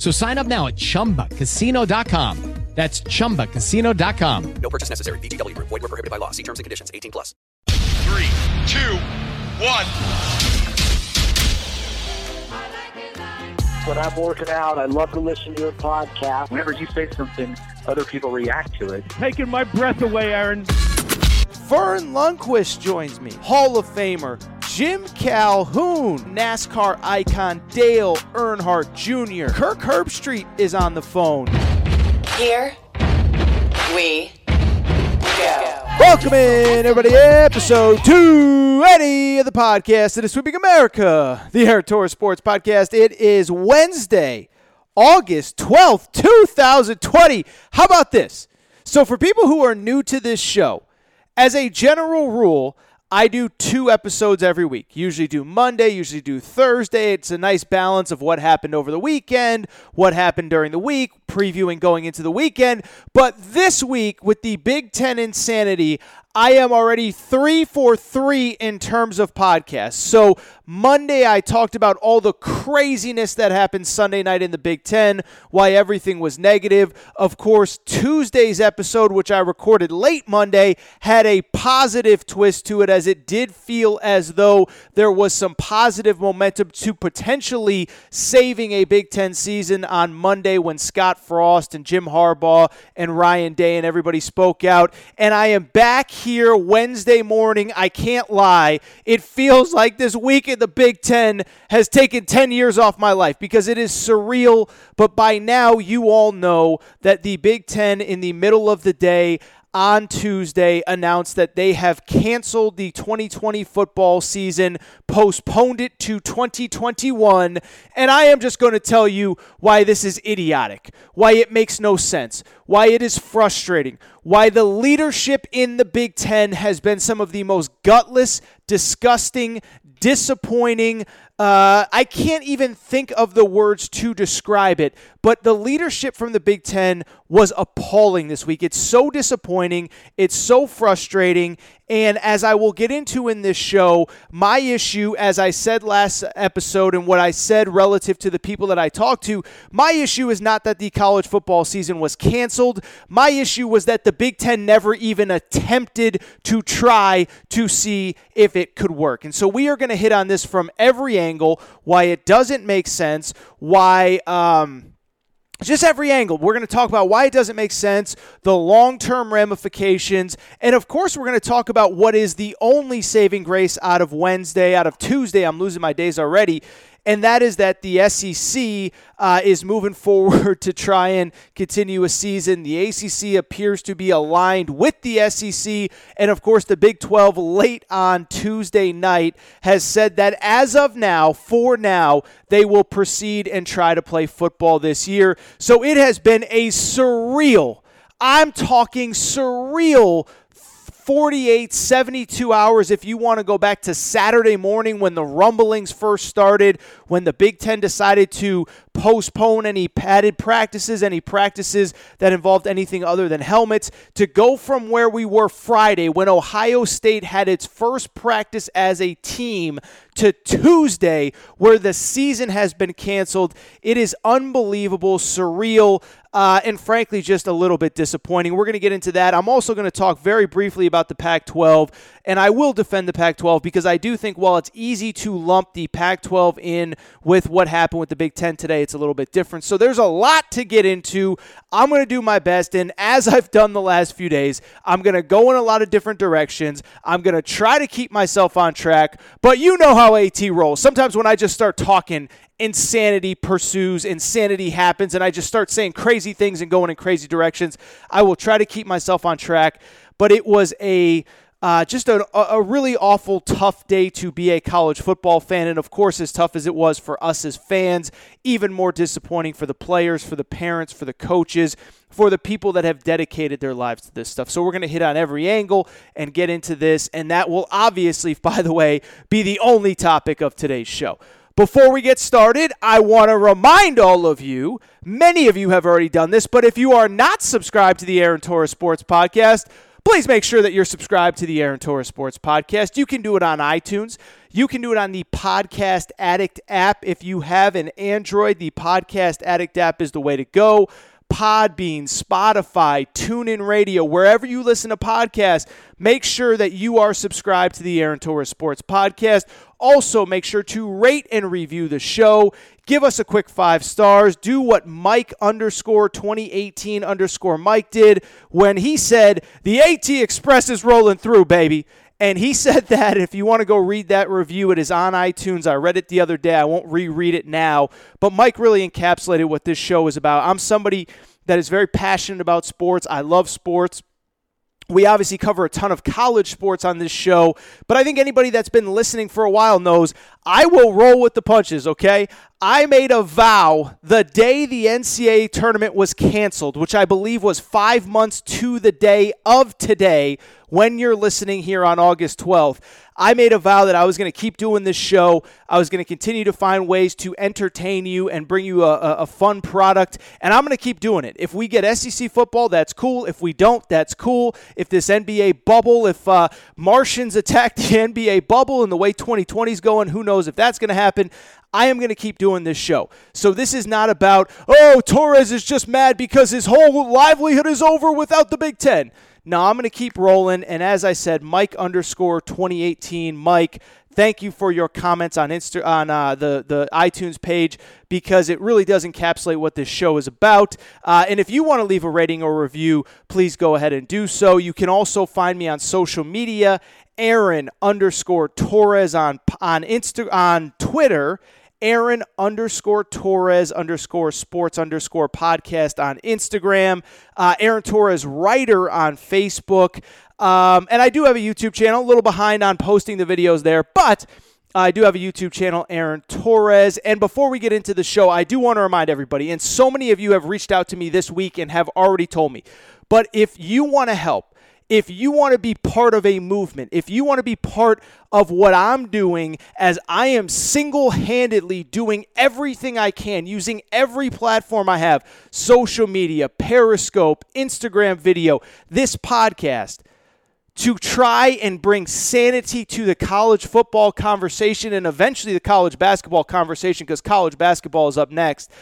So sign up now at chumbacasino.com. That's chumbacasino.com. No purchase necessary. VGW Group. Void were prohibited by law. See terms and conditions. 18 plus. Three, two, one. When I'm working out, I love to listen to your podcast. Whenever you say something, other people react to it. Taking my breath away, Aaron. Vern Lundquist joins me, Hall of Famer. Jim Calhoun, NASCAR icon Dale Earnhardt Jr. Kirk Herbstreit is on the phone. Here we go. Welcome in, everybody, episode 280 of the podcast that is sweeping America, the Aaron Torres Sports Podcast. It is Wednesday, August 12th, 2020. How about this? So, for people who are new to this show, as a general rule, I do two episodes every week. Usually do Monday, usually do Thursday. It's a nice balance of what happened over the weekend, what happened during the week, previewing going into the weekend. But this week, with the Big Ten insanity, I am already three for three in terms of podcasts. So, Monday, I talked about all the craziness that happened Sunday night in the Big Ten, why everything was negative. Of course, Tuesday's episode, which I recorded late Monday, had a positive twist to it as it did feel as though there was some positive momentum to potentially saving a Big Ten season on Monday when Scott Frost and Jim Harbaugh and Ryan Day and everybody spoke out. And I am back here Wednesday morning. I can't lie. It feels like this week in the Big Ten has taken 10 years off my life because it is surreal. But by now, you all know that the Big Ten in the middle of the day, on Tuesday announced that they have canceled the 2020 football season, postponed it to 2021. And I am just going to tell you why this is idiotic, why it makes no sense, why it is frustrating, why the leadership in the Big Ten has been some of the most gutless, disgusting, disappointing. Uh, I can't even think of the words to describe it, but the leadership from the Big Ten was appalling this week. It's so disappointing. It's so frustrating. And as I will get into in this show, my issue, as I said last episode, and what I said relative to the people that I talked to, my issue is not that the college football season was canceled. My issue was that the Big Ten never even attempted to try to see if it could work. And so we are going to hit on this from every angle why it doesn't make sense, why. Um, just every angle. We're going to talk about why it doesn't make sense, the long term ramifications, and of course, we're going to talk about what is the only saving grace out of Wednesday, out of Tuesday. I'm losing my days already and that is that the SEC uh, is moving forward to try and continue a season. The ACC appears to be aligned with the SEC, and of course, the Big 12 late on Tuesday night has said that as of now, for now, they will proceed and try to play football this year. So it has been a surreal. I'm talking surreal 48, 72 hours if you want to go back to Saturday morning when the rumblings first started, when the Big Ten decided to postpone any padded practices, any practices that involved anything other than helmets, to go from where we were Friday when Ohio State had its first practice as a team to Tuesday where the season has been canceled. It is unbelievable, surreal. Uh, and frankly, just a little bit disappointing. We're going to get into that. I'm also going to talk very briefly about the Pac 12, and I will defend the Pac 12 because I do think while it's easy to lump the Pac 12 in with what happened with the Big Ten today, it's a little bit different. So there's a lot to get into. I'm going to do my best, and as I've done the last few days, I'm going to go in a lot of different directions. I'm going to try to keep myself on track, but you know how AT rolls. Sometimes when I just start talking, insanity pursues, insanity happens, and I just start saying crazy things and going in crazy directions. I will try to keep myself on track, but it was a uh, just a, a really awful, tough day to be a college football fan. And of course, as tough as it was for us as fans, even more disappointing for the players, for the parents, for the coaches, for the people that have dedicated their lives to this stuff. So we're going to hit on every angle and get into this. And that will obviously, by the way, be the only topic of today's show. Before we get started, I want to remind all of you, many of you have already done this, but if you are not subscribed to the Aaron Torres Sports Podcast, please make sure that you're subscribed to the Aaron Torres Sports Podcast. You can do it on iTunes. You can do it on the Podcast Addict app. If you have an Android, the Podcast Addict app is the way to go. Podbean, Spotify, TuneIn Radio, wherever you listen to podcasts, make sure that you are subscribed to the Aaron Torres Sports Podcast. Also, make sure to rate and review the show. Give us a quick five stars. Do what Mike underscore 2018 underscore Mike did when he said, The AT Express is rolling through, baby. And he said that if you want to go read that review, it is on iTunes. I read it the other day. I won't reread it now. But Mike really encapsulated what this show is about. I'm somebody that is very passionate about sports. I love sports. We obviously cover a ton of college sports on this show, but I think anybody that's been listening for a while knows I will roll with the punches, okay? I made a vow the day the NCAA tournament was canceled, which I believe was five months to the day of today when you're listening here on August 12th. I made a vow that I was going to keep doing this show. I was going to continue to find ways to entertain you and bring you a, a, a fun product, and I'm going to keep doing it. If we get SEC football, that's cool. If we don't, that's cool. If this NBA bubble, if uh, Martians attack the NBA bubble and the way 2020 is going, who knows if that's going to happen. I am going to keep doing this show. So this is not about, oh, Torres is just mad because his whole livelihood is over without the Big Ten. No, I'm going to keep rolling. And as I said, Mike underscore 2018, Mike, thank you for your comments on Insta on uh, the the iTunes page because it really does encapsulate what this show is about. Uh, and if you want to leave a rating or review, please go ahead and do so. You can also find me on social media, Aaron underscore Torres on on Insta on Twitter Aaron underscore Torres underscore sports underscore podcast on Instagram, uh, Aaron Torres writer on Facebook. Um, and I do have a YouTube channel, a little behind on posting the videos there, but I do have a YouTube channel, Aaron Torres. And before we get into the show, I do want to remind everybody, and so many of you have reached out to me this week and have already told me, but if you want to help, if you want to be part of a movement, if you want to be part of what I'm doing as I am single handedly doing everything I can, using every platform I have social media, Periscope, Instagram video, this podcast to try and bring sanity to the college football conversation and eventually the college basketball conversation because college basketball is up next.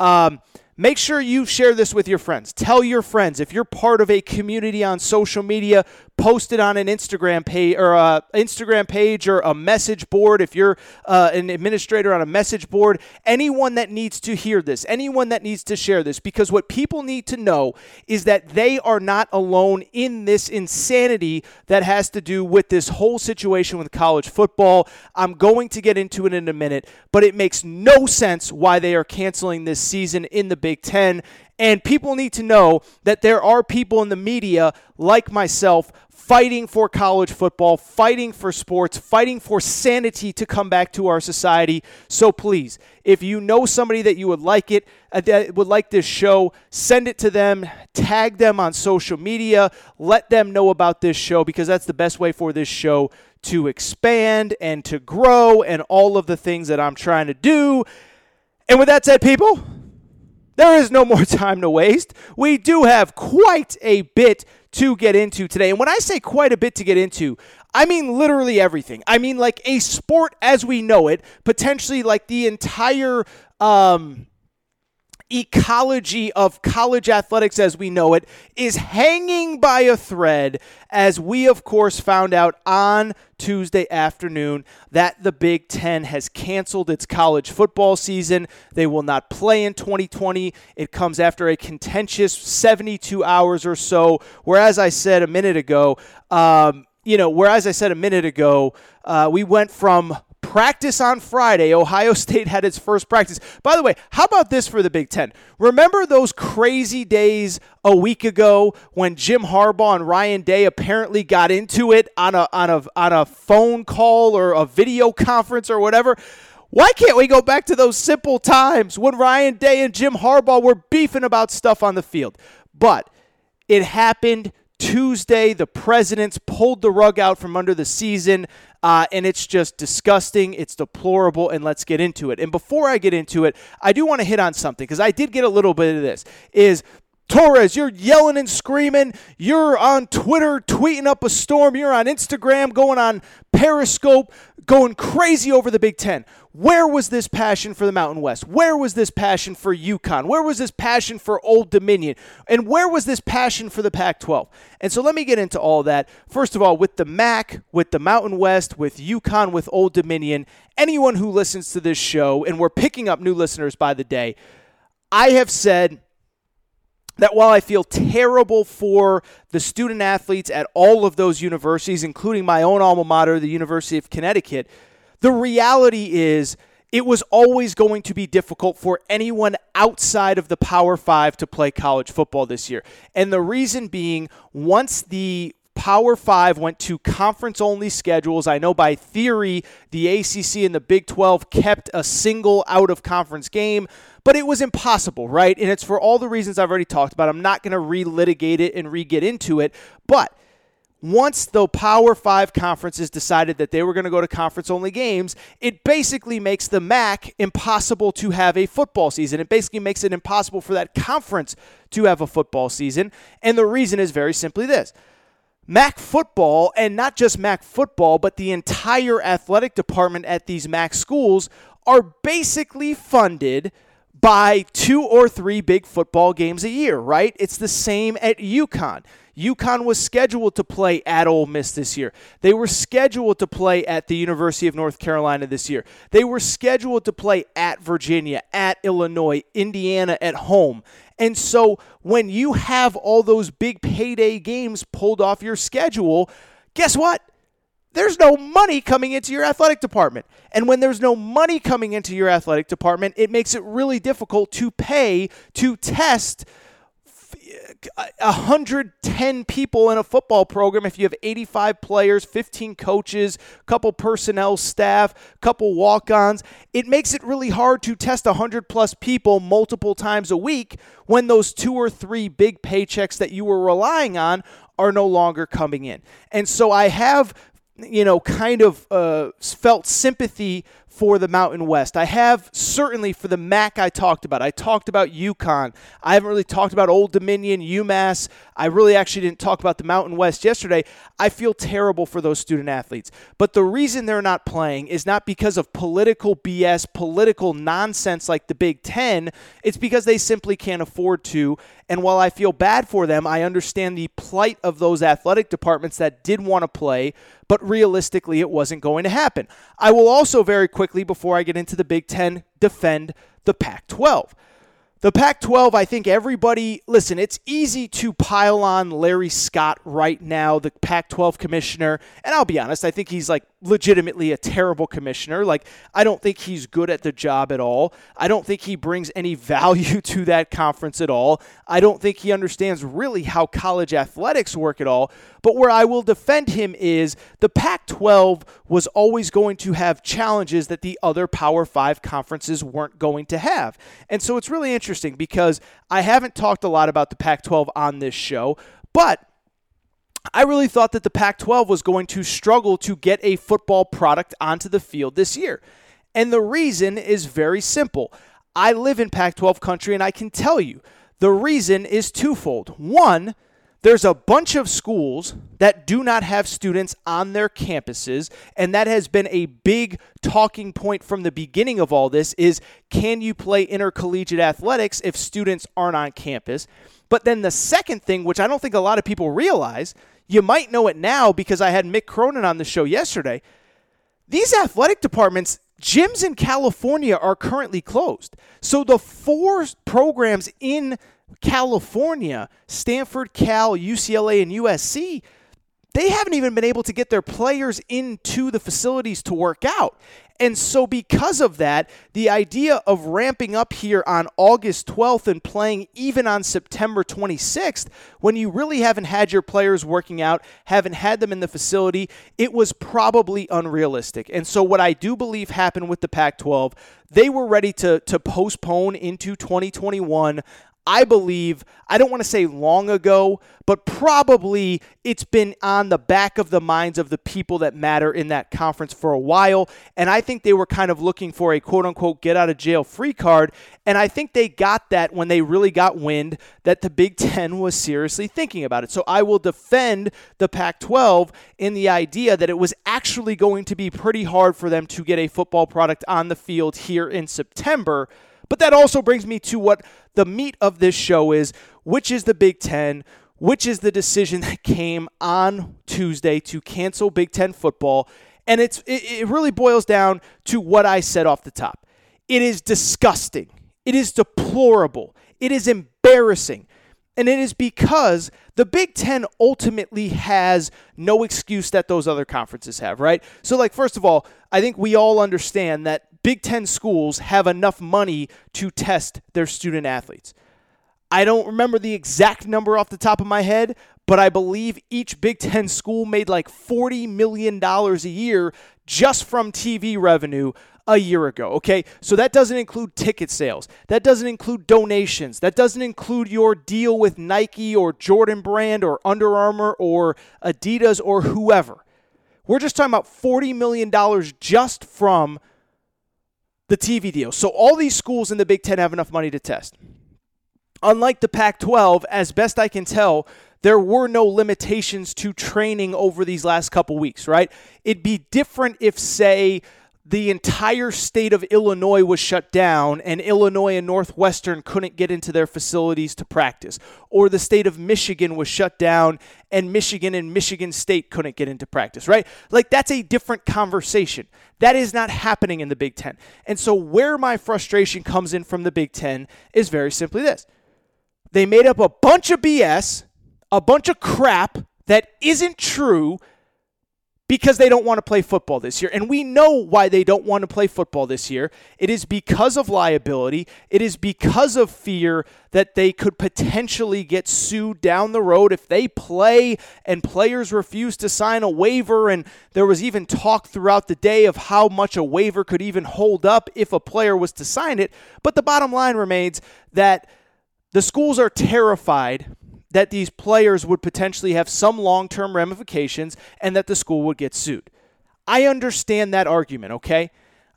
Um, Make sure you share this with your friends. Tell your friends if you're part of a community on social media, post it on an Instagram page or a Instagram page or a message board. If you're uh, an administrator on a message board, anyone that needs to hear this, anyone that needs to share this, because what people need to know is that they are not alone in this insanity that has to do with this whole situation with college football. I'm going to get into it in a minute, but it makes no sense why they are canceling this season in the Ten. And people need to know that there are people in the media like myself fighting for college football, fighting for sports, fighting for sanity to come back to our society. So please, if you know somebody that you would like it, uh, that would like this show, send it to them, tag them on social media, let them know about this show because that's the best way for this show to expand and to grow and all of the things that I'm trying to do. And with that said, people, there is no more time to waste. We do have quite a bit to get into today. And when I say quite a bit to get into, I mean literally everything. I mean like a sport as we know it, potentially like the entire um ecology of college athletics as we know it is hanging by a thread as we, of course, found out on Tuesday afternoon that the Big Ten has canceled its college football season. They will not play in 2020. It comes after a contentious 72 hours or so. Whereas I said a minute ago, um, you know, whereas I said a minute ago, uh, we went from practice on Friday. Ohio State had its first practice. By the way, how about this for the Big Ten? Remember those crazy days a week ago when Jim Harbaugh and Ryan Day apparently got into it on a on a on a phone call or a video conference or whatever? Why can't we go back to those simple times when Ryan Day and Jim Harbaugh were beefing about stuff on the field? But it happened Tuesday. The presidents pulled the rug out from under the season. Uh, and it's just disgusting. It's deplorable, and let's get into it. And before I get into it, I do want to hit on something because I did get a little bit of this. Is Torres, you're yelling and screaming. You're on Twitter tweeting up a storm. You're on Instagram going on Periscope, going crazy over the Big Ten. Where was this passion for the Mountain West? Where was this passion for UConn? Where was this passion for Old Dominion? And where was this passion for the Pac 12? And so let me get into all that. First of all, with the MAC, with the Mountain West, with UConn, with Old Dominion, anyone who listens to this show, and we're picking up new listeners by the day, I have said that while I feel terrible for the student athletes at all of those universities, including my own alma mater, the University of Connecticut, the reality is, it was always going to be difficult for anyone outside of the Power Five to play college football this year. And the reason being, once the Power Five went to conference only schedules. I know by theory, the ACC and the Big 12 kept a single out of conference game, but it was impossible, right? And it's for all the reasons I've already talked about. I'm not going to relitigate it and re get into it, but once the Power Five conferences decided that they were going to go to conference only games, it basically makes the MAC impossible to have a football season. It basically makes it impossible for that conference to have a football season. And the reason is very simply this. MAC football, and not just MAC football, but the entire athletic department at these MAC schools are basically funded by two or three big football games a year, right? It's the same at UConn. UConn was scheduled to play at Ole Miss this year. They were scheduled to play at the University of North Carolina this year. They were scheduled to play at Virginia, at Illinois, Indiana at home. And so when you have all those big payday games pulled off your schedule, guess what? There's no money coming into your athletic department. And when there's no money coming into your athletic department, it makes it really difficult to pay to test 110 people in a football program if you have 85 players, 15 coaches, a couple personnel staff, a couple walk-ons. It makes it really hard to test 100 plus people multiple times a week when those two or three big paychecks that you were relying on are no longer coming in. And so I have you know, kind of uh, felt sympathy for the Mountain West. I have certainly for the MAC I talked about. I talked about UConn. I haven't really talked about Old Dominion, UMass. I really actually didn't talk about the Mountain West yesterday. I feel terrible for those student athletes. But the reason they're not playing is not because of political BS, political nonsense like the Big Ten. It's because they simply can't afford to. And while I feel bad for them, I understand the plight of those athletic departments that did want to play, but realistically, it wasn't going to happen. I will also very quickly quickly before I get into the Big Ten defend the Pac 12. The Pac 12, I think everybody, listen, it's easy to pile on Larry Scott right now, the Pac 12 commissioner. And I'll be honest, I think he's like legitimately a terrible commissioner. Like, I don't think he's good at the job at all. I don't think he brings any value to that conference at all. I don't think he understands really how college athletics work at all. But where I will defend him is the Pac 12 was always going to have challenges that the other Power Five conferences weren't going to have. And so it's really interesting interesting because I haven't talked a lot about the Pac 12 on this show, but I really thought that the Pac 12 was going to struggle to get a football product onto the field this year. And the reason is very simple. I live in Pac 12 country and I can tell you the reason is twofold. One, there's a bunch of schools that do not have students on their campuses and that has been a big talking point from the beginning of all this is can you play intercollegiate athletics if students aren't on campus? But then the second thing which i don't think a lot of people realize you might know it now because i had mick cronin on the show yesterday these athletic departments gyms in california are currently closed. So the four programs in California, Stanford, Cal, UCLA, and USC, they haven't even been able to get their players into the facilities to work out. And so, because of that, the idea of ramping up here on August 12th and playing even on September 26th, when you really haven't had your players working out, haven't had them in the facility, it was probably unrealistic. And so, what I do believe happened with the Pac 12, they were ready to, to postpone into 2021. I believe, I don't want to say long ago, but probably it's been on the back of the minds of the people that matter in that conference for a while. And I think they were kind of looking for a quote unquote get out of jail free card. And I think they got that when they really got wind that the Big Ten was seriously thinking about it. So I will defend the Pac 12 in the idea that it was actually going to be pretty hard for them to get a football product on the field here in September. But that also brings me to what the meat of this show is, which is the Big Ten, which is the decision that came on Tuesday to cancel Big Ten football. And it's it, it really boils down to what I said off the top. It is disgusting. It is deplorable. It is embarrassing. And it is because the Big Ten ultimately has no excuse that those other conferences have, right? So, like, first of all, I think we all understand that Big Ten schools have enough money to test their student athletes. I don't remember the exact number off the top of my head, but I believe each Big Ten school made like $40 million a year just from TV revenue a year ago. Okay, so that doesn't include ticket sales, that doesn't include donations, that doesn't include your deal with Nike or Jordan Brand or Under Armour or Adidas or whoever. We're just talking about $40 million just from the TV deal. So all these schools in the Big Ten have enough money to test. Unlike the Pac 12, as best I can tell, there were no limitations to training over these last couple weeks, right? It'd be different if, say, the entire state of Illinois was shut down and Illinois and Northwestern couldn't get into their facilities to practice, or the state of Michigan was shut down and Michigan and Michigan State couldn't get into practice, right? Like that's a different conversation. That is not happening in the Big Ten. And so, where my frustration comes in from the Big Ten is very simply this they made up a bunch of BS, a bunch of crap that isn't true because they don't want to play football this year. And we know why they don't want to play football this year. It is because of liability, it is because of fear that they could potentially get sued down the road if they play and players refuse to sign a waiver. And there was even talk throughout the day of how much a waiver could even hold up if a player was to sign it. But the bottom line remains that the schools are terrified that these players would potentially have some long term ramifications and that the school would get sued. I understand that argument, okay?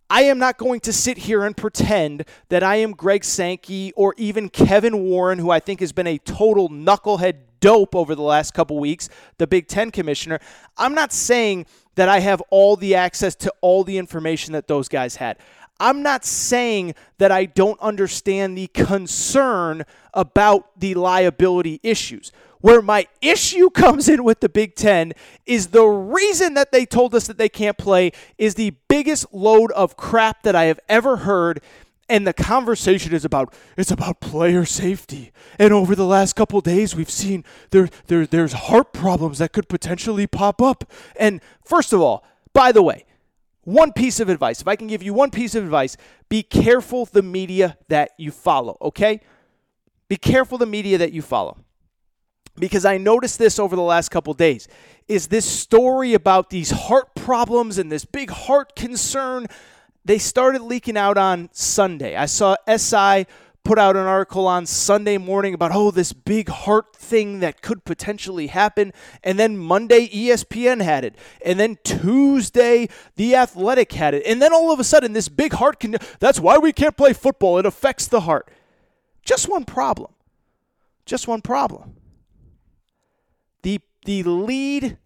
I am not going to sit here and pretend that I am Greg Sankey or even Kevin Warren, who I think has been a total knucklehead dope over the last couple weeks, the Big Ten commissioner. I'm not saying that I have all the access to all the information that those guys had. I'm not saying that I don't understand the concern about the liability issues. Where my issue comes in with the Big Ten is the reason that they told us that they can't play is the biggest load of crap that I have ever heard. And the conversation is about it's about player safety. And over the last couple days, we've seen there, there there's heart problems that could potentially pop up. And first of all, by the way, one piece of advice, if I can give you one piece of advice, be careful the media that you follow, okay? Be careful the media that you follow. Because I noticed this over the last couple days is this story about these heart problems and this big heart concern. They started leaking out on Sunday. I saw SI put out an article on Sunday morning about, oh, this big heart thing that could potentially happen. And then Monday, ESPN had it. And then Tuesday, The Athletic had it. And then all of a sudden, this big heart can, that's why we can't play football. It affects the heart. Just one problem. Just one problem. the the lead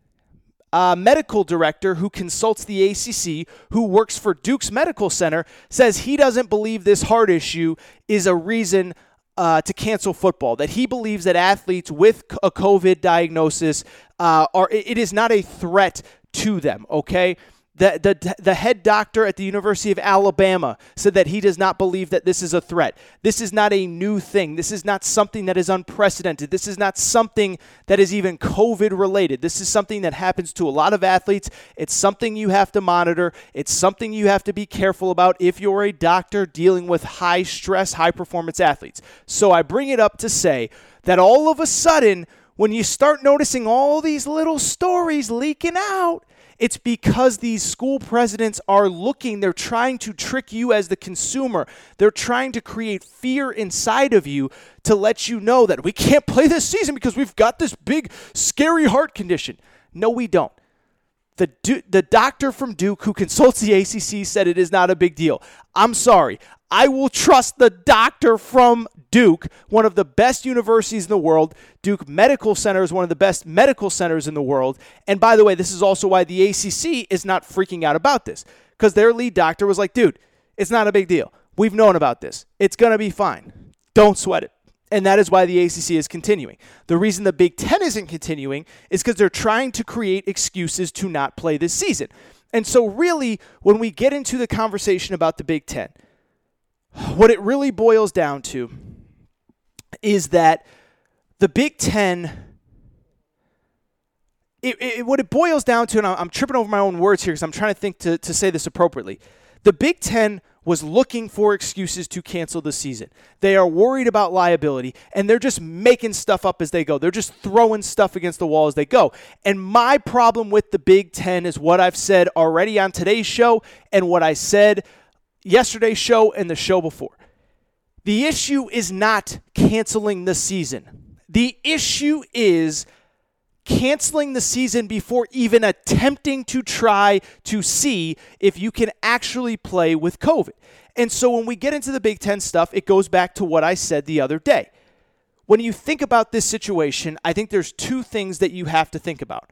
uh, medical director who consults the ACC, who works for Duke's Medical Center, says he doesn't believe this heart issue is a reason uh, to cancel football. That he believes that athletes with a COVID diagnosis uh, are it is not a threat to them. Okay. The, the, the head doctor at the University of Alabama said that he does not believe that this is a threat. This is not a new thing. This is not something that is unprecedented. This is not something that is even COVID related. This is something that happens to a lot of athletes. It's something you have to monitor. It's something you have to be careful about if you're a doctor dealing with high stress, high performance athletes. So I bring it up to say that all of a sudden, when you start noticing all these little stories leaking out, it's because these school presidents are looking, they're trying to trick you as the consumer. They're trying to create fear inside of you to let you know that we can't play this season because we've got this big, scary heart condition. No, we don't. The, the doctor from Duke who consults the ACC said it is not a big deal. I'm sorry. I will trust the doctor from Duke, one of the best universities in the world. Duke Medical Center is one of the best medical centers in the world. And by the way, this is also why the ACC is not freaking out about this because their lead doctor was like, dude, it's not a big deal. We've known about this. It's going to be fine. Don't sweat it. And that is why the ACC is continuing. The reason the Big Ten isn't continuing is because they're trying to create excuses to not play this season. And so, really, when we get into the conversation about the Big Ten, what it really boils down to is that the Big Ten. It, it, what it boils down to, and I'm tripping over my own words here because I'm trying to think to, to say this appropriately. The Big Ten was looking for excuses to cancel the season. They are worried about liability and they're just making stuff up as they go. They're just throwing stuff against the wall as they go. And my problem with the Big Ten is what I've said already on today's show and what I said yesterday's show and the show before. The issue is not canceling the season. The issue is canceling the season before even attempting to try to see if you can actually play with COVID. And so when we get into the Big Ten stuff, it goes back to what I said the other day. When you think about this situation, I think there's two things that you have to think about.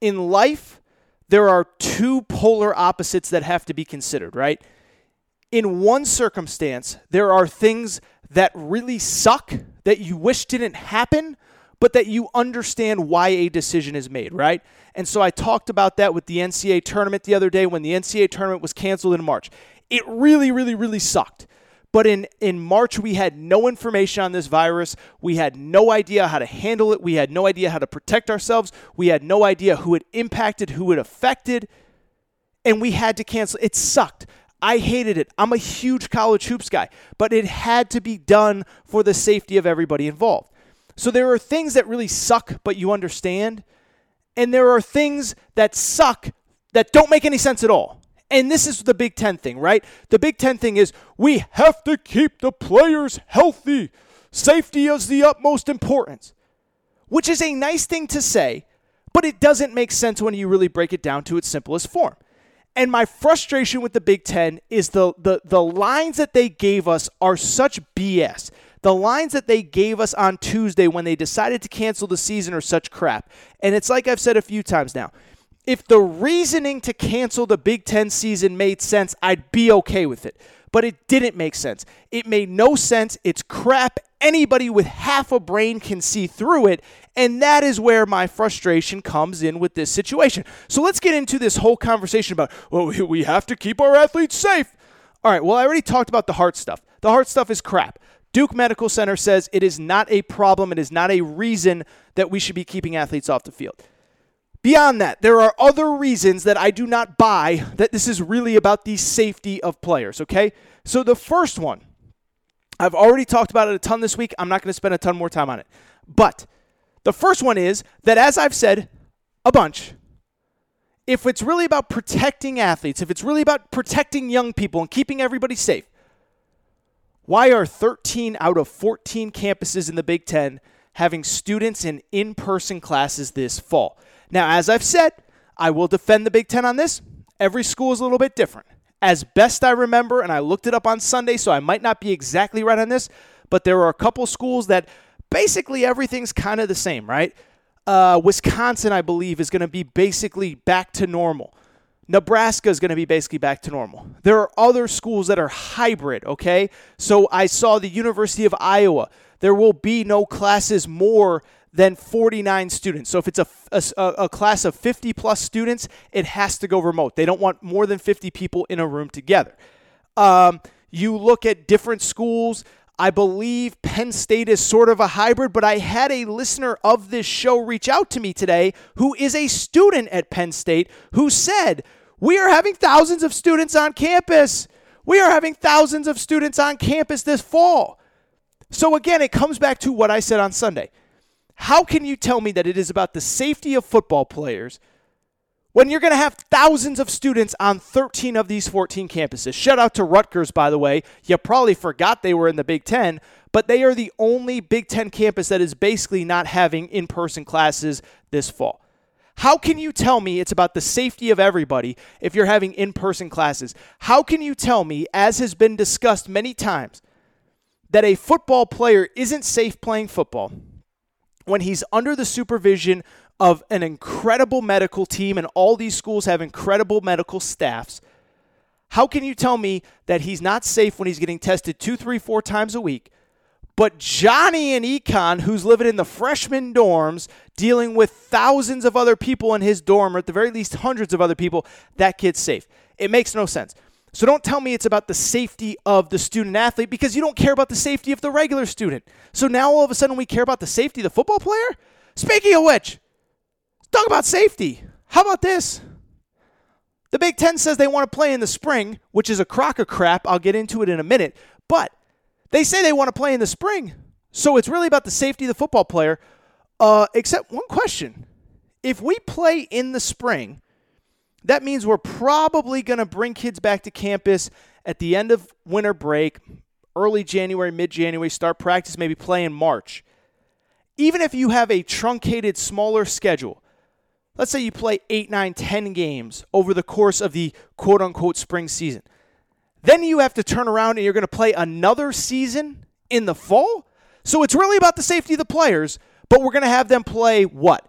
In life, there are two polar opposites that have to be considered, right? in one circumstance, there are things that really suck that you wish didn't happen, but that you understand why a decision is made, right? And so I talked about that with the NCAA tournament the other day when the NCAA tournament was canceled in March. It really, really, really sucked. But in, in March, we had no information on this virus. We had no idea how to handle it. We had no idea how to protect ourselves. We had no idea who it impacted, who it affected. And we had to cancel. It sucked. I hated it. I'm a huge college hoops guy, but it had to be done for the safety of everybody involved. So there are things that really suck, but you understand. And there are things that suck that don't make any sense at all. And this is the Big Ten thing, right? The Big Ten thing is we have to keep the players healthy. Safety is the utmost importance, which is a nice thing to say, but it doesn't make sense when you really break it down to its simplest form. And my frustration with the Big Ten is the, the, the lines that they gave us are such BS. The lines that they gave us on Tuesday when they decided to cancel the season are such crap. And it's like I've said a few times now. If the reasoning to cancel the Big Ten season made sense, I'd be okay with it. But it didn't make sense. It made no sense. It's crap. Anybody with half a brain can see through it. And that is where my frustration comes in with this situation. So let's get into this whole conversation about, well, we have to keep our athletes safe. All right, well, I already talked about the heart stuff. The heart stuff is crap. Duke Medical Center says it is not a problem, it is not a reason that we should be keeping athletes off the field. Beyond that, there are other reasons that I do not buy that this is really about the safety of players, okay? So the first one, I've already talked about it a ton this week. I'm not going to spend a ton more time on it. But the first one is that, as I've said a bunch, if it's really about protecting athletes, if it's really about protecting young people and keeping everybody safe, why are 13 out of 14 campuses in the Big Ten having students in in person classes this fall? Now, as I've said, I will defend the Big Ten on this. Every school is a little bit different. As best I remember, and I looked it up on Sunday, so I might not be exactly right on this, but there are a couple schools that basically everything's kind of the same, right? Uh, Wisconsin, I believe, is going to be basically back to normal. Nebraska is going to be basically back to normal. There are other schools that are hybrid, okay? So I saw the University of Iowa. There will be no classes more than 49 students. So if it's a, a, a, class of 50 plus students, it has to go remote. They don't want more than 50 people in a room together. Um, you look at different schools. I believe Penn State is sort of a hybrid, but I had a listener of this show reach out to me today who is a student at Penn State who said, We are having thousands of students on campus. We are having thousands of students on campus this fall. So again, it comes back to what I said on Sunday. How can you tell me that it is about the safety of football players when you're going to have thousands of students on 13 of these 14 campuses? Shout out to Rutgers, by the way. You probably forgot they were in the Big Ten, but they are the only Big Ten campus that is basically not having in person classes this fall. How can you tell me it's about the safety of everybody if you're having in person classes? How can you tell me, as has been discussed many times, that a football player isn't safe playing football? when he's under the supervision of an incredible medical team and all these schools have incredible medical staffs. How can you tell me that he's not safe when he's getting tested two, three, four times a week? But Johnny and Econ, who's living in the freshman dorms, dealing with thousands of other people in his dorm, or at the very least hundreds of other people, that kid's safe. It makes no sense. So don't tell me it's about the safety of the student athlete because you don't care about the safety of the regular student. So now all of a sudden we care about the safety of the football player? Speaking of which, talk about safety. How about this? The Big Ten says they want to play in the spring, which is a crock of crap. I'll get into it in a minute. But they say they want to play in the spring. So it's really about the safety of the football player. Uh, except one question. If we play in the spring, that means we're probably going to bring kids back to campus at the end of winter break, early January, mid January, start practice, maybe play in March. Even if you have a truncated, smaller schedule, let's say you play 8, 9, 10 games over the course of the quote unquote spring season, then you have to turn around and you're going to play another season in the fall. So it's really about the safety of the players, but we're going to have them play what?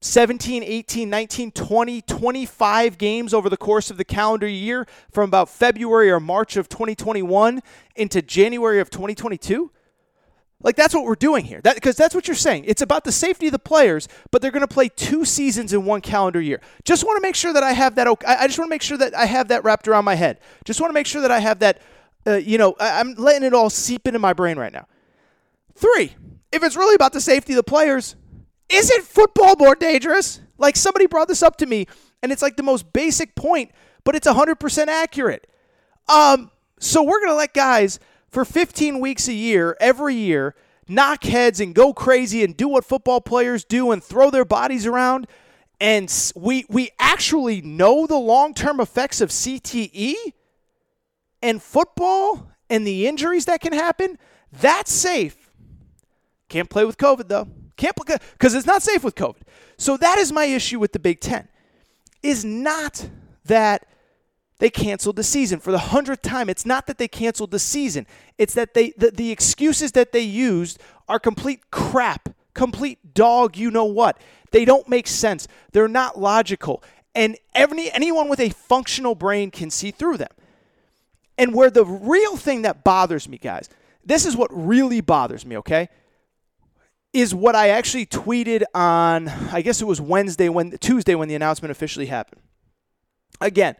17, 18, 19, 20, 25 games over the course of the calendar year from about February or March of 2021 into January of 2022? Like that's what we're doing here. That because that's what you're saying. It's about the safety of the players, but they're going to play two seasons in one calendar year. Just want to make sure that I have that. I just want to make sure that I have that wrapped around my head. Just want to make sure that I have that. Uh, you know, I'm letting it all seep into my brain right now. Three. If it's really about the safety of the players, isn't football more dangerous? Like somebody brought this up to me, and it's like the most basic point, but it's 100% accurate. Um, so we're going to let guys for 15 weeks a year, every year, knock heads and go crazy and do what football players do and throw their bodies around. And we, we actually know the long term effects of CTE and football and the injuries that can happen. That's safe. Can't play with COVID, though. Can't because it's not safe with COVID. So that is my issue with the Big Ten. Is not that they canceled the season for the hundredth time. It's not that they canceled the season. It's that they the, the excuses that they used are complete crap, complete dog. You know what? They don't make sense. They're not logical, and every anyone with a functional brain can see through them. And where the real thing that bothers me, guys, this is what really bothers me. Okay is what I actually tweeted on, I guess it was Wednesday, when Tuesday when the announcement officially happened. Again,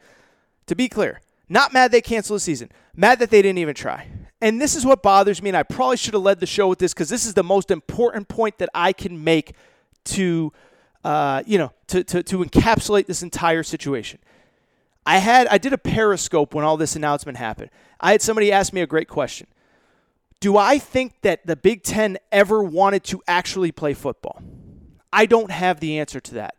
to be clear, not mad they canceled the season, mad that they didn't even try. And this is what bothers me, and I probably should have led the show with this because this is the most important point that I can make to, uh, you know, to, to, to encapsulate this entire situation. I had I did a Periscope when all this announcement happened. I had somebody ask me a great question. Do I think that the Big Ten ever wanted to actually play football? I don't have the answer to that.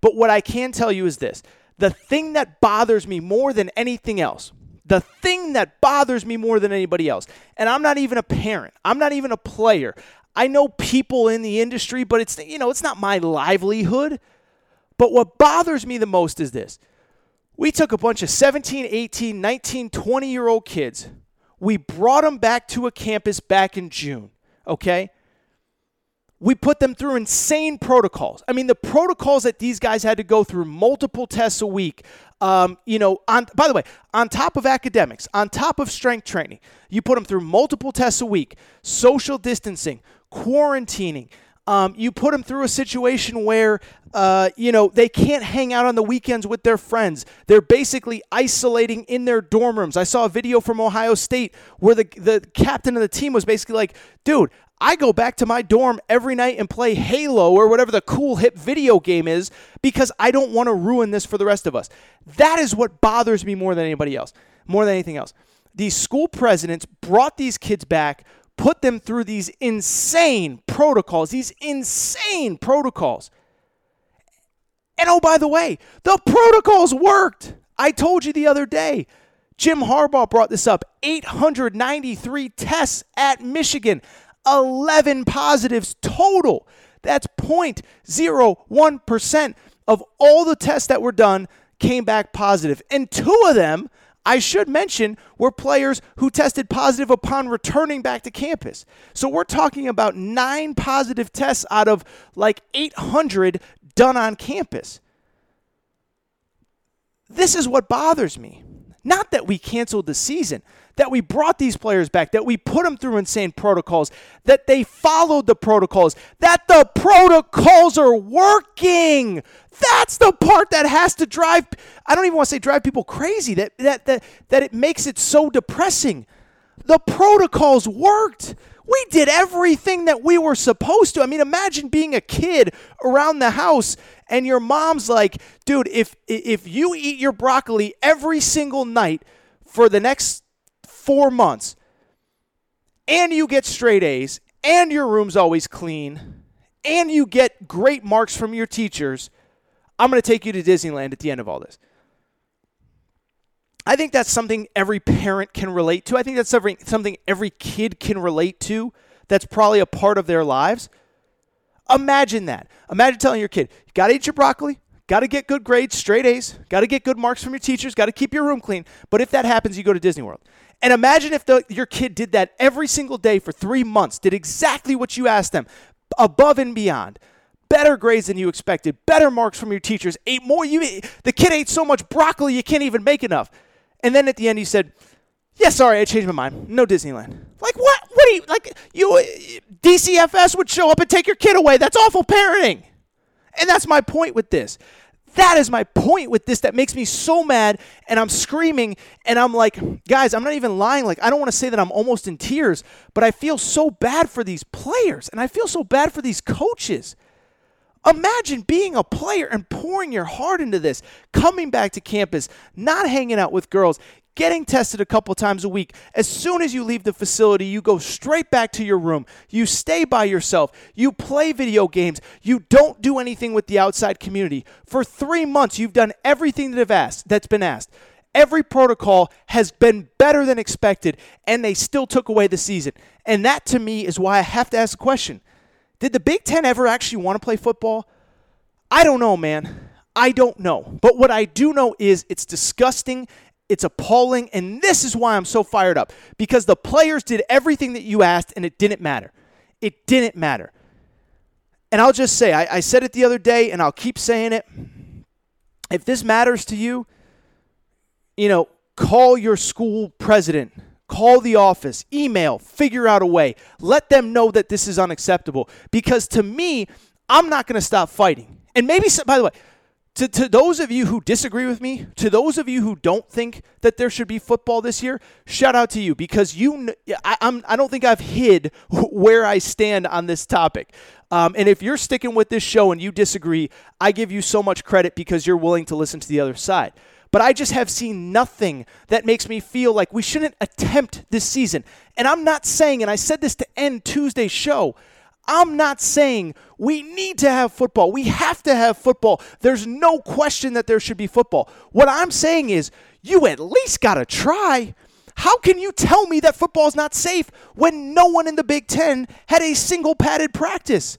But what I can tell you is this the thing that bothers me more than anything else, the thing that bothers me more than anybody else, and I'm not even a parent, I'm not even a player. I know people in the industry, but it's you know, it's not my livelihood. But what bothers me the most is this. We took a bunch of 17, 18, 19, 20 year old kids we brought them back to a campus back in June, okay? We put them through insane protocols. I mean, the protocols that these guys had to go through, multiple tests a week. Um, you know, on by the way, on top of academics, on top of strength training, you put them through multiple tests a week, social distancing, quarantining. Um, you put them through a situation where, uh, you know, they can't hang out on the weekends with their friends. They're basically isolating in their dorm rooms. I saw a video from Ohio State where the, the captain of the team was basically like, dude, I go back to my dorm every night and play Halo or whatever the cool hip video game is because I don't want to ruin this for the rest of us. That is what bothers me more than anybody else, more than anything else. These school presidents brought these kids back, put them through these insane protocols, these insane protocols. And oh, by the way, the protocols worked. I told you the other day. Jim Harbaugh brought this up 893 tests at Michigan. 11 positives total. That's 0.01% of all the tests that were done came back positive. And two of them, I should mention, were players who tested positive upon returning back to campus. So we're talking about nine positive tests out of like 800 done on campus. This is what bothers me. Not that we canceled the season, that we brought these players back, that we put them through insane protocols, that they followed the protocols, that the protocols are working. That's the part that has to drive I don't even want to say drive people crazy, that that that, that it makes it so depressing. The protocols worked. We did everything that we were supposed to. I mean, imagine being a kid around the house and your mom's like, "Dude, if if you eat your broccoli every single night for the next 4 months and you get straight A's and your room's always clean and you get great marks from your teachers, I'm going to take you to Disneyland at the end of all this." I think that's something every parent can relate to. I think that's something every kid can relate to. That's probably a part of their lives. Imagine that. Imagine telling your kid, you got to eat your broccoli, got to get good grades, straight A's, got to get good marks from your teachers, got to keep your room clean. But if that happens, you go to Disney World. And imagine if the, your kid did that every single day for three months, did exactly what you asked them, above and beyond. Better grades than you expected, better marks from your teachers, ate more. You, the kid ate so much broccoli you can't even make enough. And then at the end, he said, "Yeah, sorry, I changed my mind. No Disneyland." Like what? What do you like? You DCFS would show up and take your kid away. That's awful parenting. And that's my point with this. That is my point with this that makes me so mad and I'm screaming and I'm like, guys, I'm not even lying. Like, I don't want to say that I'm almost in tears, but I feel so bad for these players and I feel so bad for these coaches. Imagine being a player and pouring your heart into this, coming back to campus, not hanging out with girls, getting tested a couple times a week. As soon as you leave the facility, you go straight back to your room. You stay by yourself. You play video games. You don't do anything with the outside community. For 3 months you've done everything that have asked that's been asked. Every protocol has been better than expected and they still took away the season. And that to me is why I have to ask the question. Did the Big Ten ever actually want to play football? I don't know, man. I don't know. But what I do know is it's disgusting, it's appalling, and this is why I'm so fired up. Because the players did everything that you asked, and it didn't matter. It didn't matter. And I'll just say, I, I said it the other day, and I'll keep saying it. If this matters to you, you know, call your school president Call the office, email, figure out a way. Let them know that this is unacceptable. Because to me, I'm not going to stop fighting. And maybe, by the way, to, to those of you who disagree with me, to those of you who don't think that there should be football this year, shout out to you because you, I, I'm, I don't think I've hid where I stand on this topic. Um, and if you're sticking with this show and you disagree, I give you so much credit because you're willing to listen to the other side. But I just have seen nothing that makes me feel like we shouldn't attempt this season. And I'm not saying, and I said this to end Tuesday's show, I'm not saying we need to have football. We have to have football. There's no question that there should be football. What I'm saying is, you at least got to try. How can you tell me that football is not safe when no one in the Big Ten had a single padded practice?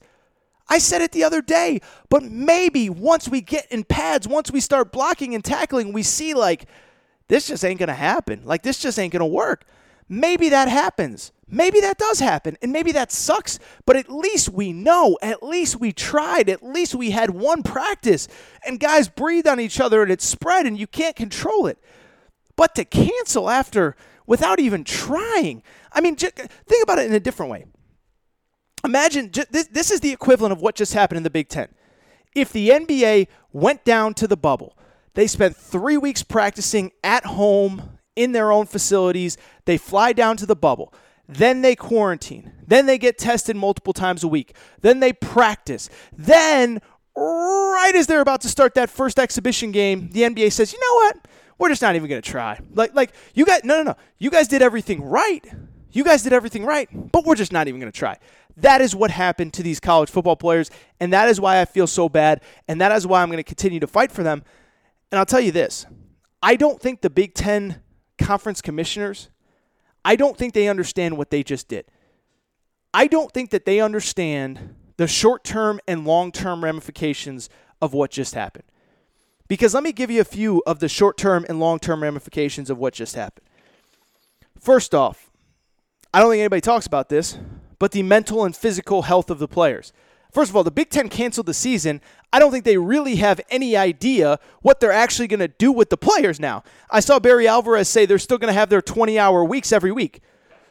I said it the other day, but maybe once we get in pads, once we start blocking and tackling, we see like this just ain't going to happen. Like this just ain't going to work. Maybe that happens. Maybe that does happen, and maybe that sucks, but at least we know. At least we tried. At least we had one practice, and guys breathed on each other, and it spread, and you can't control it. But to cancel after without even trying, I mean, think about it in a different way. Imagine this, this is the equivalent of what just happened in the Big Ten. If the NBA went down to the bubble, they spent three weeks practicing at home in their own facilities, they fly down to the bubble. Then they quarantine. Then they get tested multiple times a week. Then they practice. Then, right as they're about to start that first exhibition game, the NBA says, you know what? We're just not even going to try. Like, like you guys, no, no, no. You guys did everything right. You guys did everything right, but we're just not even going to try. That is what happened to these college football players, and that is why I feel so bad, and that is why I'm going to continue to fight for them. And I'll tell you this I don't think the Big Ten conference commissioners I don't think they understand what they just did. I don't think that they understand the short term and long term ramifications of what just happened. Because let me give you a few of the short term and long term ramifications of what just happened. First off, I don't think anybody talks about this, but the mental and physical health of the players. First of all, the Big Ten canceled the season. I don't think they really have any idea what they're actually going to do with the players now. I saw Barry Alvarez say they're still going to have their 20 hour weeks every week.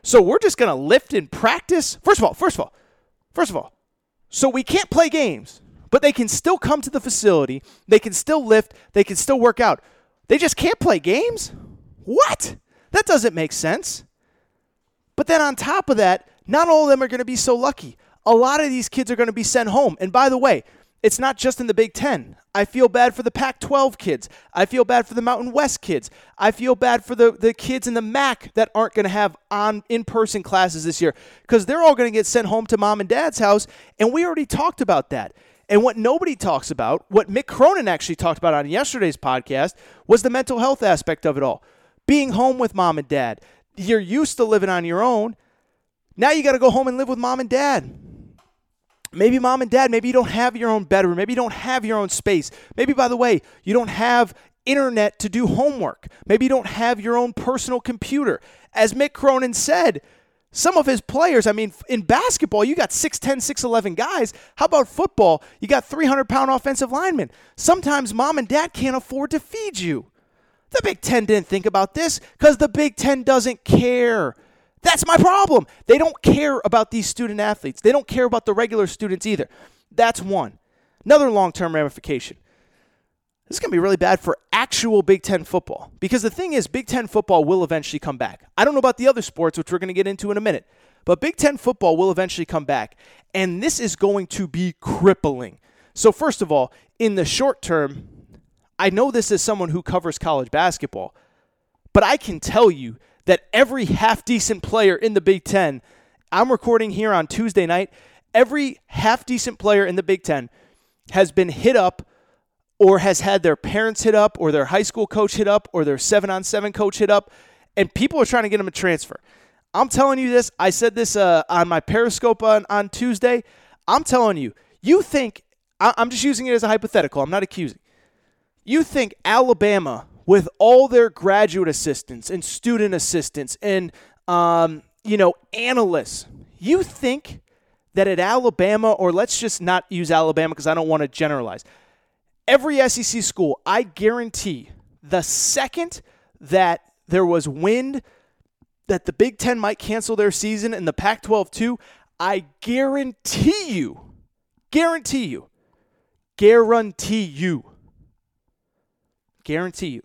So we're just going to lift in practice. First of all, first of all, first of all, so we can't play games, but they can still come to the facility. They can still lift. They can still work out. They just can't play games? What? That doesn't make sense. But then on top of that, not all of them are going to be so lucky a lot of these kids are going to be sent home. And by the way, it's not just in the Big Ten. I feel bad for the Pac 12 kids. I feel bad for the Mountain West kids. I feel bad for the, the kids in the MAC that aren't going to have on in person classes this year because they're all going to get sent home to mom and dad's house. And we already talked about that. And what nobody talks about, what Mick Cronin actually talked about on yesterday's podcast, was the mental health aspect of it all. Being home with mom and dad. You're used to living on your own. Now you got to go home and live with mom and dad. Maybe mom and dad, maybe you don't have your own bedroom. Maybe you don't have your own space. Maybe, by the way, you don't have internet to do homework. Maybe you don't have your own personal computer. As Mick Cronin said, some of his players, I mean, in basketball, you got 6'10, 6'11 guys. How about football? You got 300 pound offensive linemen. Sometimes mom and dad can't afford to feed you. The Big Ten didn't think about this because the Big Ten doesn't care. That's my problem. They don't care about these student athletes. They don't care about the regular students either. That's one. Another long term ramification. This is going to be really bad for actual Big Ten football because the thing is, Big Ten football will eventually come back. I don't know about the other sports, which we're going to get into in a minute, but Big Ten football will eventually come back. And this is going to be crippling. So, first of all, in the short term, I know this as someone who covers college basketball, but I can tell you that every half decent player in the Big Ten, I'm recording here on Tuesday night, every half decent player in the Big Ten has been hit up or has had their parents hit up or their high school coach hit up or their seven on seven coach hit up, and people are trying to get them a transfer. I'm telling you this. I said this uh, on my Periscope on, on Tuesday. I'm telling you, you think, I, I'm just using it as a hypothetical, I'm not accusing. You think Alabama with all their graduate assistants and student assistants and um, you know analysts. You think that at Alabama, or let's just not use Alabama because I don't want to generalize. Every SEC school, I guarantee, the second that there was wind that the Big Ten might cancel their season and the Pac 12 too, I guarantee you, guarantee you, guarantee you, guarantee you,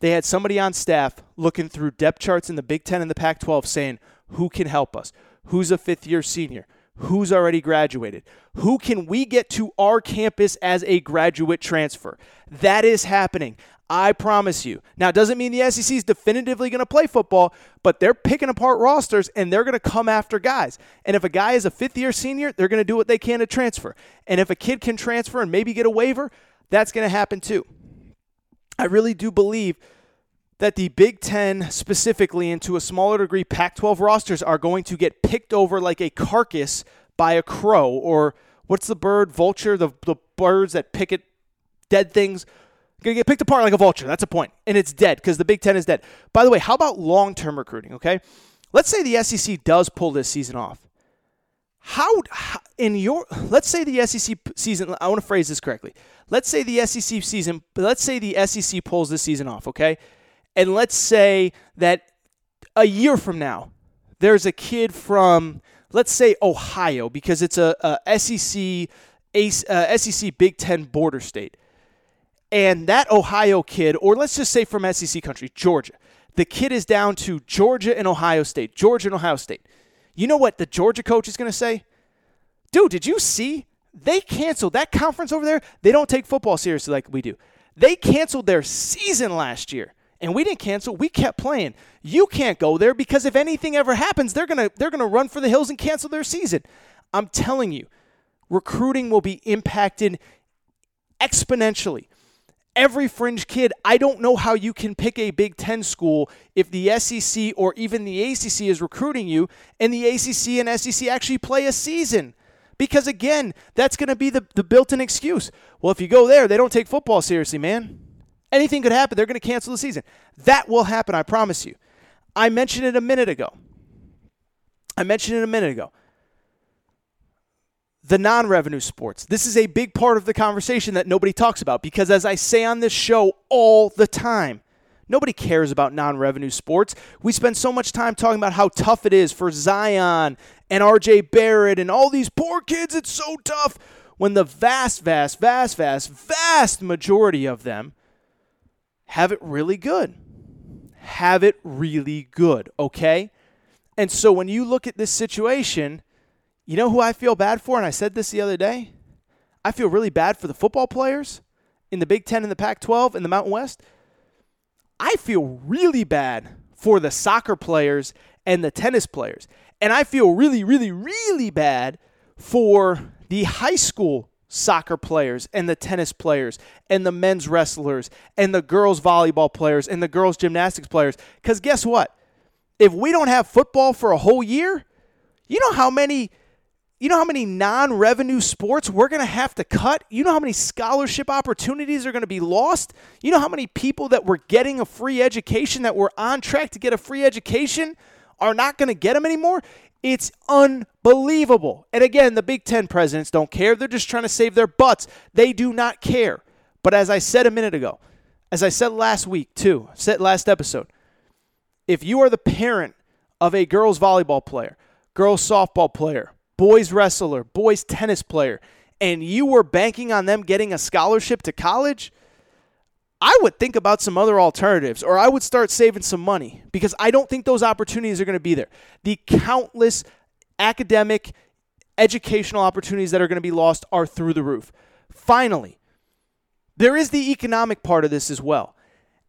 they had somebody on staff looking through depth charts in the Big Ten and the Pac 12 saying, who can help us? Who's a fifth year senior? Who's already graduated? Who can we get to our campus as a graduate transfer? That is happening. I promise you. Now, it doesn't mean the SEC is definitively going to play football, but they're picking apart rosters and they're going to come after guys. And if a guy is a fifth year senior, they're going to do what they can to transfer. And if a kid can transfer and maybe get a waiver, that's going to happen too. I really do believe that the Big Ten, specifically, and to a smaller degree, Pac 12 rosters are going to get picked over like a carcass by a crow or what's the bird? Vulture? The, the birds that pick at dead things. To get picked apart like a vulture. That's a point. And it's dead because the Big Ten is dead. By the way, how about long term recruiting? Okay. let's say the SEC does pull this season off. How, in your let's say the SEC season I want to phrase this correctly. Let's say the SEC season let's say the SEC pulls this season off, okay? And let's say that a year from now there's a kid from let's say Ohio because it's a, a SEC uh, SEC Big 10 border state. And that Ohio kid or let's just say from SEC country, Georgia. The kid is down to Georgia and Ohio State. Georgia and Ohio State. You know what the Georgia coach is going to say? Dude, did you see? They canceled that conference over there. They don't take football seriously like we do. They canceled their season last year. And we didn't cancel. We kept playing. You can't go there because if anything ever happens, they're going to they're going to run for the hills and cancel their season. I'm telling you, recruiting will be impacted exponentially every fringe kid. I don't know how you can pick a Big Ten school if the SEC or even the ACC is recruiting you and the ACC and SEC actually play a season. Because again, that's going to be the, the built in excuse. Well, if you go there, they don't take football seriously, man. Anything could happen. They're going to cancel the season. That will happen, I promise you. I mentioned it a minute ago. I mentioned it a minute ago the non revenue sports. This is a big part of the conversation that nobody talks about because, as I say on this show all the time, nobody cares about non revenue sports. We spend so much time talking about how tough it is for Zion and RJ Barrett and all these poor kids. It's so tough when the vast, vast, vast, vast, vast majority of them have it really good. Have it really good, okay? And so when you look at this situation, you know who I feel bad for? And I said this the other day. I feel really bad for the football players in the Big Ten and the Pac 12 in the Mountain West. I feel really bad for the soccer players and the tennis players. And I feel really, really, really bad for the high school soccer players and the tennis players and the men's wrestlers and the girls volleyball players and the girls gymnastics players. Because guess what? If we don't have football for a whole year, you know how many you know how many non revenue sports we're going to have to cut? You know how many scholarship opportunities are going to be lost? You know how many people that were getting a free education, that were on track to get a free education, are not going to get them anymore? It's unbelievable. And again, the Big Ten presidents don't care. They're just trying to save their butts. They do not care. But as I said a minute ago, as I said last week too, said last episode, if you are the parent of a girls volleyball player, girls softball player, boys wrestler, boys tennis player, and you were banking on them getting a scholarship to college, I would think about some other alternatives or I would start saving some money because I don't think those opportunities are going to be there. The countless academic, educational opportunities that are going to be lost are through the roof. Finally, there is the economic part of this as well.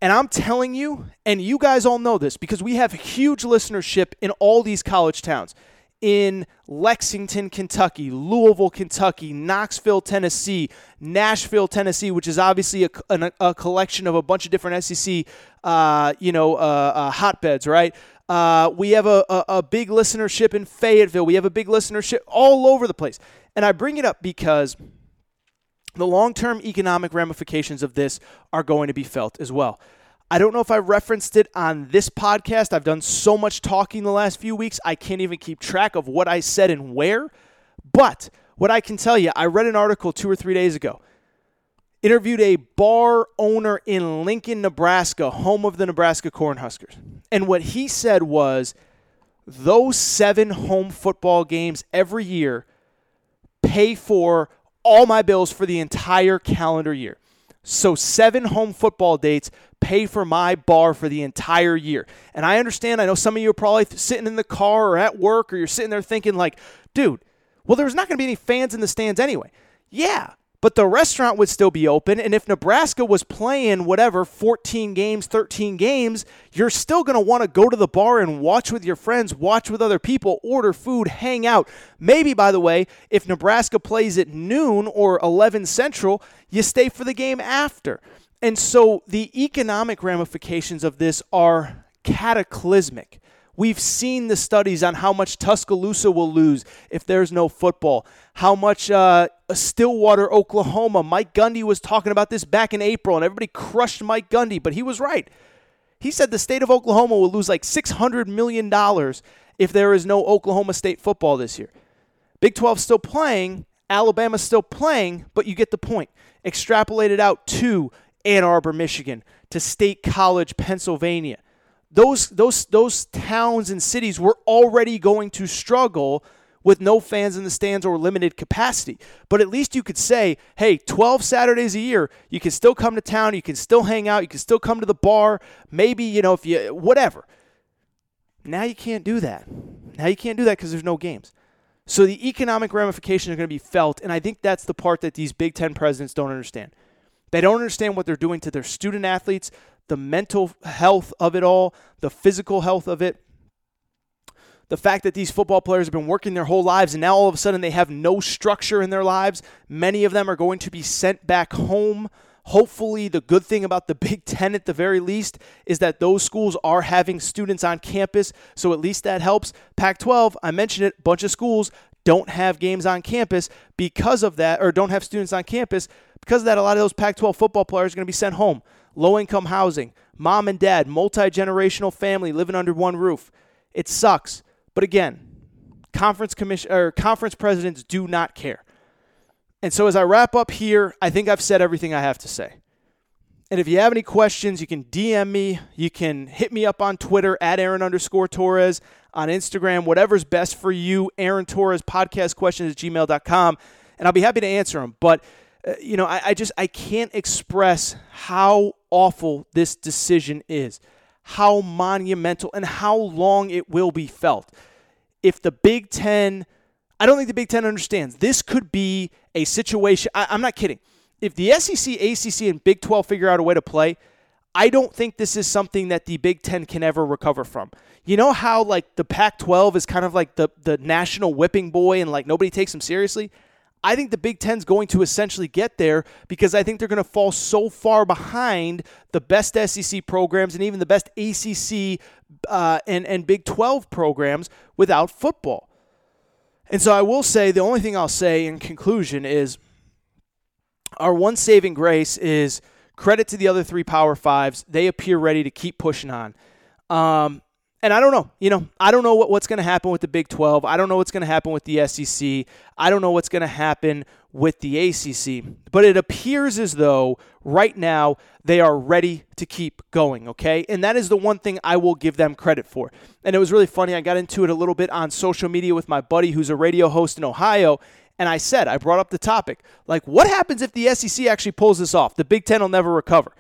And I'm telling you, and you guys all know this because we have huge listenership in all these college towns in Lexington, Kentucky, Louisville, Kentucky, Knoxville, Tennessee, Nashville, Tennessee, which is obviously a, a, a collection of a bunch of different SEC, uh, you know, uh, uh, hotbeds, right? Uh, we have a, a, a big listenership in Fayetteville. We have a big listenership all over the place. And I bring it up because the long term economic ramifications of this are going to be felt as well. I don't know if I referenced it on this podcast. I've done so much talking the last few weeks, I can't even keep track of what I said and where. But what I can tell you, I read an article two or three days ago. Interviewed a bar owner in Lincoln, Nebraska, home of the Nebraska Cornhuskers. And what he said was those seven home football games every year pay for all my bills for the entire calendar year. So, seven home football dates pay for my bar for the entire year. And I understand, I know some of you are probably sitting in the car or at work or you're sitting there thinking, like, dude, well, there's not going to be any fans in the stands anyway. Yeah, but the restaurant would still be open. And if Nebraska was playing whatever, 14 games, 13 games, you're still going to want to go to the bar and watch with your friends, watch with other people, order food, hang out. Maybe, by the way, if Nebraska plays at noon or 11 Central, you stay for the game after. And so the economic ramifications of this are cataclysmic. We've seen the studies on how much Tuscaloosa will lose if there's no football, how much uh, Stillwater, Oklahoma. Mike Gundy was talking about this back in April, and everybody crushed Mike Gundy, but he was right. He said the state of Oklahoma will lose like $600 million if there is no Oklahoma State football this year. Big 12 still playing, Alabama's still playing, but you get the point. Extrapolated out to Ann Arbor, Michigan, to State College, Pennsylvania. Those those those towns and cities were already going to struggle with no fans in the stands or limited capacity. But at least you could say, hey, 12 Saturdays a year, you can still come to town, you can still hang out, you can still come to the bar, maybe, you know, if you whatever. Now you can't do that. Now you can't do that because there's no games. So the economic ramifications are going to be felt, and I think that's the part that these Big Ten presidents don't understand. They don't understand what they're doing to their student athletes, the mental health of it all, the physical health of it. The fact that these football players have been working their whole lives and now all of a sudden they have no structure in their lives. Many of them are going to be sent back home. Hopefully, the good thing about the Big Ten at the very least is that those schools are having students on campus, so at least that helps. Pac 12, I mentioned it, bunch of schools don't have games on campus because of that, or don't have students on campus. Because of that, a lot of those Pac 12 football players are going to be sent home. Low income housing, mom and dad, multi generational family living under one roof. It sucks. But again, conference commission or conference presidents do not care. And so as I wrap up here, I think I've said everything I have to say. And if you have any questions, you can DM me. You can hit me up on Twitter at Aaron underscore Torres, on Instagram, whatever's best for you. Aaron Torres podcast questions at gmail.com. And I'll be happy to answer them. But, uh, you know, I, I just, I can't express how awful this decision is, how monumental, and how long it will be felt. If the Big Ten, I don't think the Big Ten understands. This could be a situation, I, I'm not kidding if the SEC, ACC, and Big 12 figure out a way to play, I don't think this is something that the Big 10 can ever recover from. You know how like the Pac 12 is kind of like the, the national whipping boy and like nobody takes them seriously? I think the Big Ten's going to essentially get there because I think they're going to fall so far behind the best SEC programs and even the best ACC uh, and, and Big 12 programs without football. And so I will say the only thing I'll say in conclusion is our one saving grace is credit to the other three Power Fives. They appear ready to keep pushing on. Um, and I don't know, you know, I don't know what, what's going to happen with the Big 12. I don't know what's going to happen with the SEC. I don't know what's going to happen with the ACC. But it appears as though right now they are ready to keep going, okay? And that is the one thing I will give them credit for. And it was really funny. I got into it a little bit on social media with my buddy who's a radio host in Ohio. And I said, I brought up the topic, like, what happens if the SEC actually pulls this off? The Big Ten will never recover.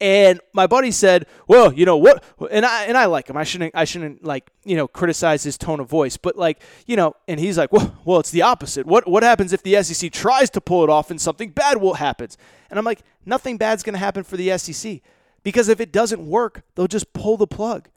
And my buddy said, "Well, you know what?" And I and I like him. I shouldn't I shouldn't like you know criticize his tone of voice, but like you know, and he's like, "Well, well, it's the opposite. What what happens if the SEC tries to pull it off and something bad will happens?" And I'm like, "Nothing bad's going to happen for the SEC because if it doesn't work, they'll just pull the plug."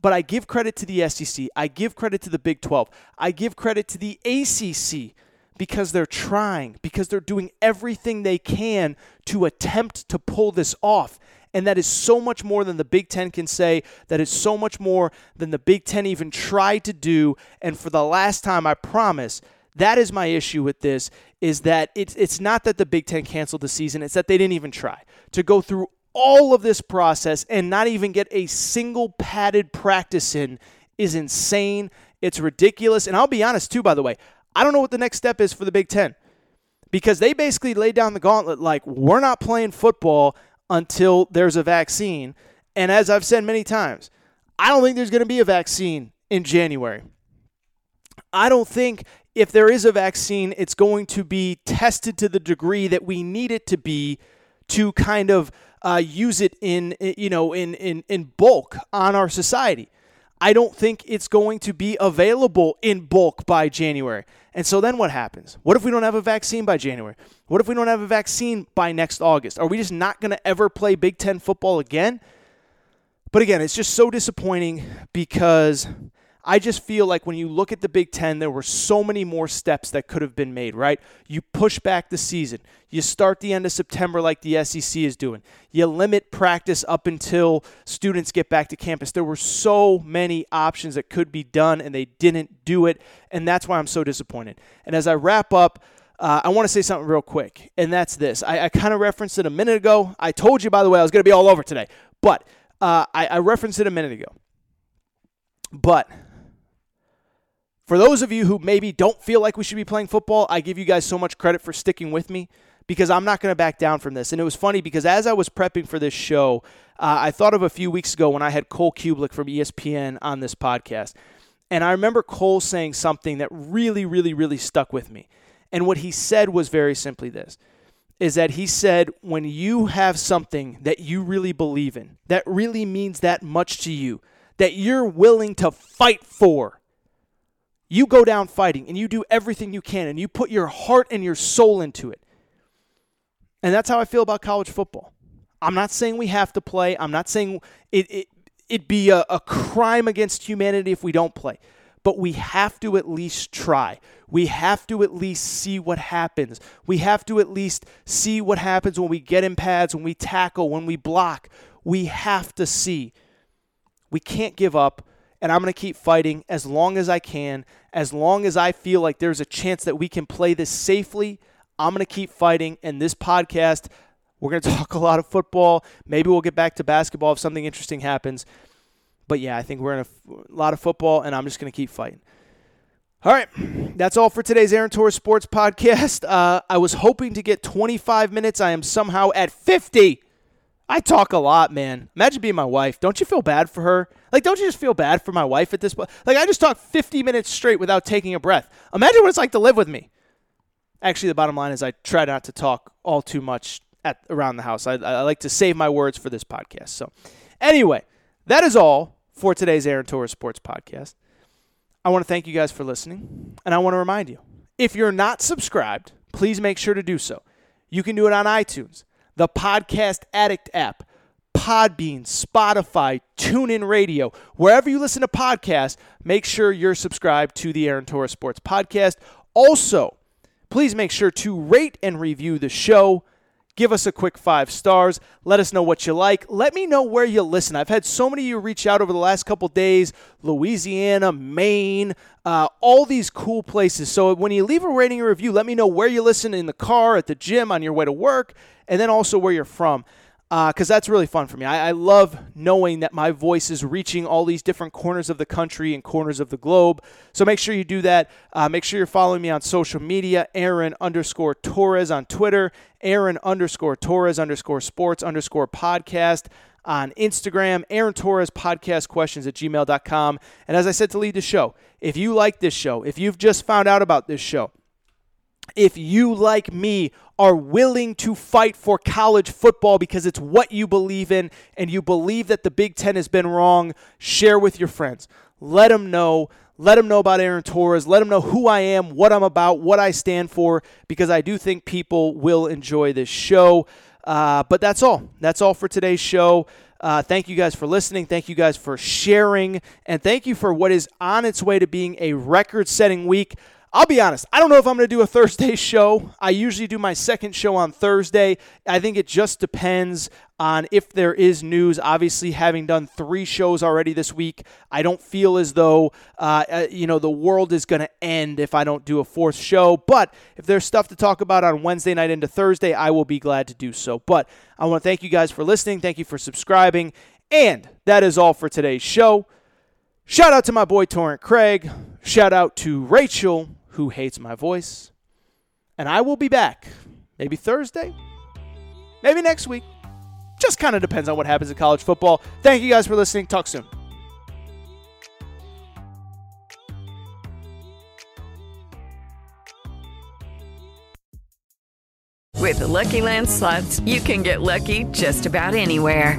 But I give credit to the SEC. I give credit to the Big 12. I give credit to the ACC because they're trying, because they're doing everything they can to attempt to pull this off. And that is so much more than the Big Ten can say. That is so much more than the Big Ten even tried to do. And for the last time, I promise, that is my issue with this is that it's, it's not that the Big Ten canceled the season, it's that they didn't even try to go through all of this process and not even get a single padded practice in is insane. It's ridiculous. And I'll be honest, too, by the way, I don't know what the next step is for the Big Ten because they basically laid down the gauntlet like, we're not playing football until there's a vaccine. And as I've said many times, I don't think there's going to be a vaccine in January. I don't think if there is a vaccine, it's going to be tested to the degree that we need it to be to kind of uh, use it in you know in, in in bulk on our society. I don't think it's going to be available in bulk by January. And so then what happens? What if we don't have a vaccine by January? What if we don't have a vaccine by next August? Are we just not going to ever play Big Ten football again? But again, it's just so disappointing because I just feel like when you look at the Big Ten, there were so many more steps that could have been made, right? You push back the season. You start the end of September like the SEC is doing. You limit practice up until students get back to campus. There were so many options that could be done, and they didn't do it. And that's why I'm so disappointed. And as I wrap up, uh, I want to say something real quick, and that's this. I, I kind of referenced it a minute ago. I told you, by the way, I was going to be all over today. But Uh, I, I referenced it a minute ago. But for those of you who maybe don't feel like we should be playing football, I give you guys so much credit for sticking with me because I'm not going to back down from this. And it was funny because as I was prepping for this show, uh, I thought of a few weeks ago when I had Cole Cubelic from ESPN on this podcast. And I remember Cole saying something that really, really, really stuck with me. And what he said was very simply this is that he said, when you have something that you really believe in, that really means that much to you, that you're willing to fight for, you go down fighting and you do everything you can and you put your heart and your soul into it. And that's how I feel about college football. I'm not saying we have to play. I'm not saying it, it, it'd be a, a crime against humanity if we don't play. But we have to at least try. We have to at least see what happens. We have to at least see what happens when we get in pads, when we tackle, when we block. We have to see. We can't give up, and I'm going to keep fighting as long as I can, as long as I feel like there's a chance that we can play this safely. I'm going to keep fighting, and this podcast, we're going to talk a lot of football. Maybe we'll get back to basketball if something interesting happens. But yeah, I think we're in a, lot of football, and I'm just going to keep fighting. All right, that's all for today's Aaron Torres Sports Podcast. Uh, I was hoping to get 25 minutes. I am somehow at 50. I talk a lot, man. Imagine being my wife. Don't you feel bad for her? Like, don't you just feel bad for my wife at this point? Like, I just talked 50 minutes straight without taking a breath. Imagine what it's like to live with me. Actually, the bottom line is I try not to talk all too much at around the house. I, I like to save my words for this podcast. So, anyway, that is all for today's Aaron Torres Sports Podcast. I want to thank you guys for listening, and I want to remind you if you're not subscribed, please make sure to do so. You can do it on iTunes, the Podcast Addict app, Podbean, Spotify, TuneIn Radio, wherever you listen to podcasts, make sure you're subscribed to the Aaron Torres Sports Podcast. Also, please make sure to rate and review the show. Give us a quick five stars. Let us know what you like. Let me know where you listen. I've had so many of you reach out over the last couple days Louisiana, Maine, uh, all these cool places. So when you leave a rating or review, let me know where you listen in the car, at the gym, on your way to work, and then also where you're from because uh, that's really fun for me. I, I, love knowing that my voice is reaching all these different corners of the country and corners of the globe. So make sure you do that. Uh, make sure you're following me on social media, Aaron underscore Torres on Twitter, Aaron underscore Torres underscore sports underscore podcast on Instagram, Aaron Torres podcast questions at gmail.com. And as I said to lead the show, if you like this show, if you've just found out about this show, if you, like me, are willing to fight for college football because it's what you believe in and you believe that the Big Ten has been wrong, share with your friends. Let them know. Let them know about Aaron Torres. Let them know who I am, what I'm about, what I stand for, because I do think people will enjoy this show. Uh, but that's all. That's all for today's show. Uh, thank you guys for listening. Thank you guys for sharing. And thank you for what is on its way to being a record setting week. I'll be honest, I don't know if I'm going to do a Thursday show. I usually do my second show on Thursday. I think it just depends on if there is news. Obviously, having done three shows already this week, I don't feel as though uh, uh you know the world is going to end if I don't do a fourth show. But if there's stuff to talk about on Wednesday night into Thursday, I will be glad to do so. But I want to thank you guys for listening. Thank you for subscribing, and that is all for today's show. Shout out to my boy Torrent Craig. Shout out to Rachel who hates my voice. And I will be back maybe Thursday, maybe next week. Just kind of depends on what happens in college football. Thank you guys for listening. Talk soon. With the Lucky Land slots, you can get lucky just about anywhere.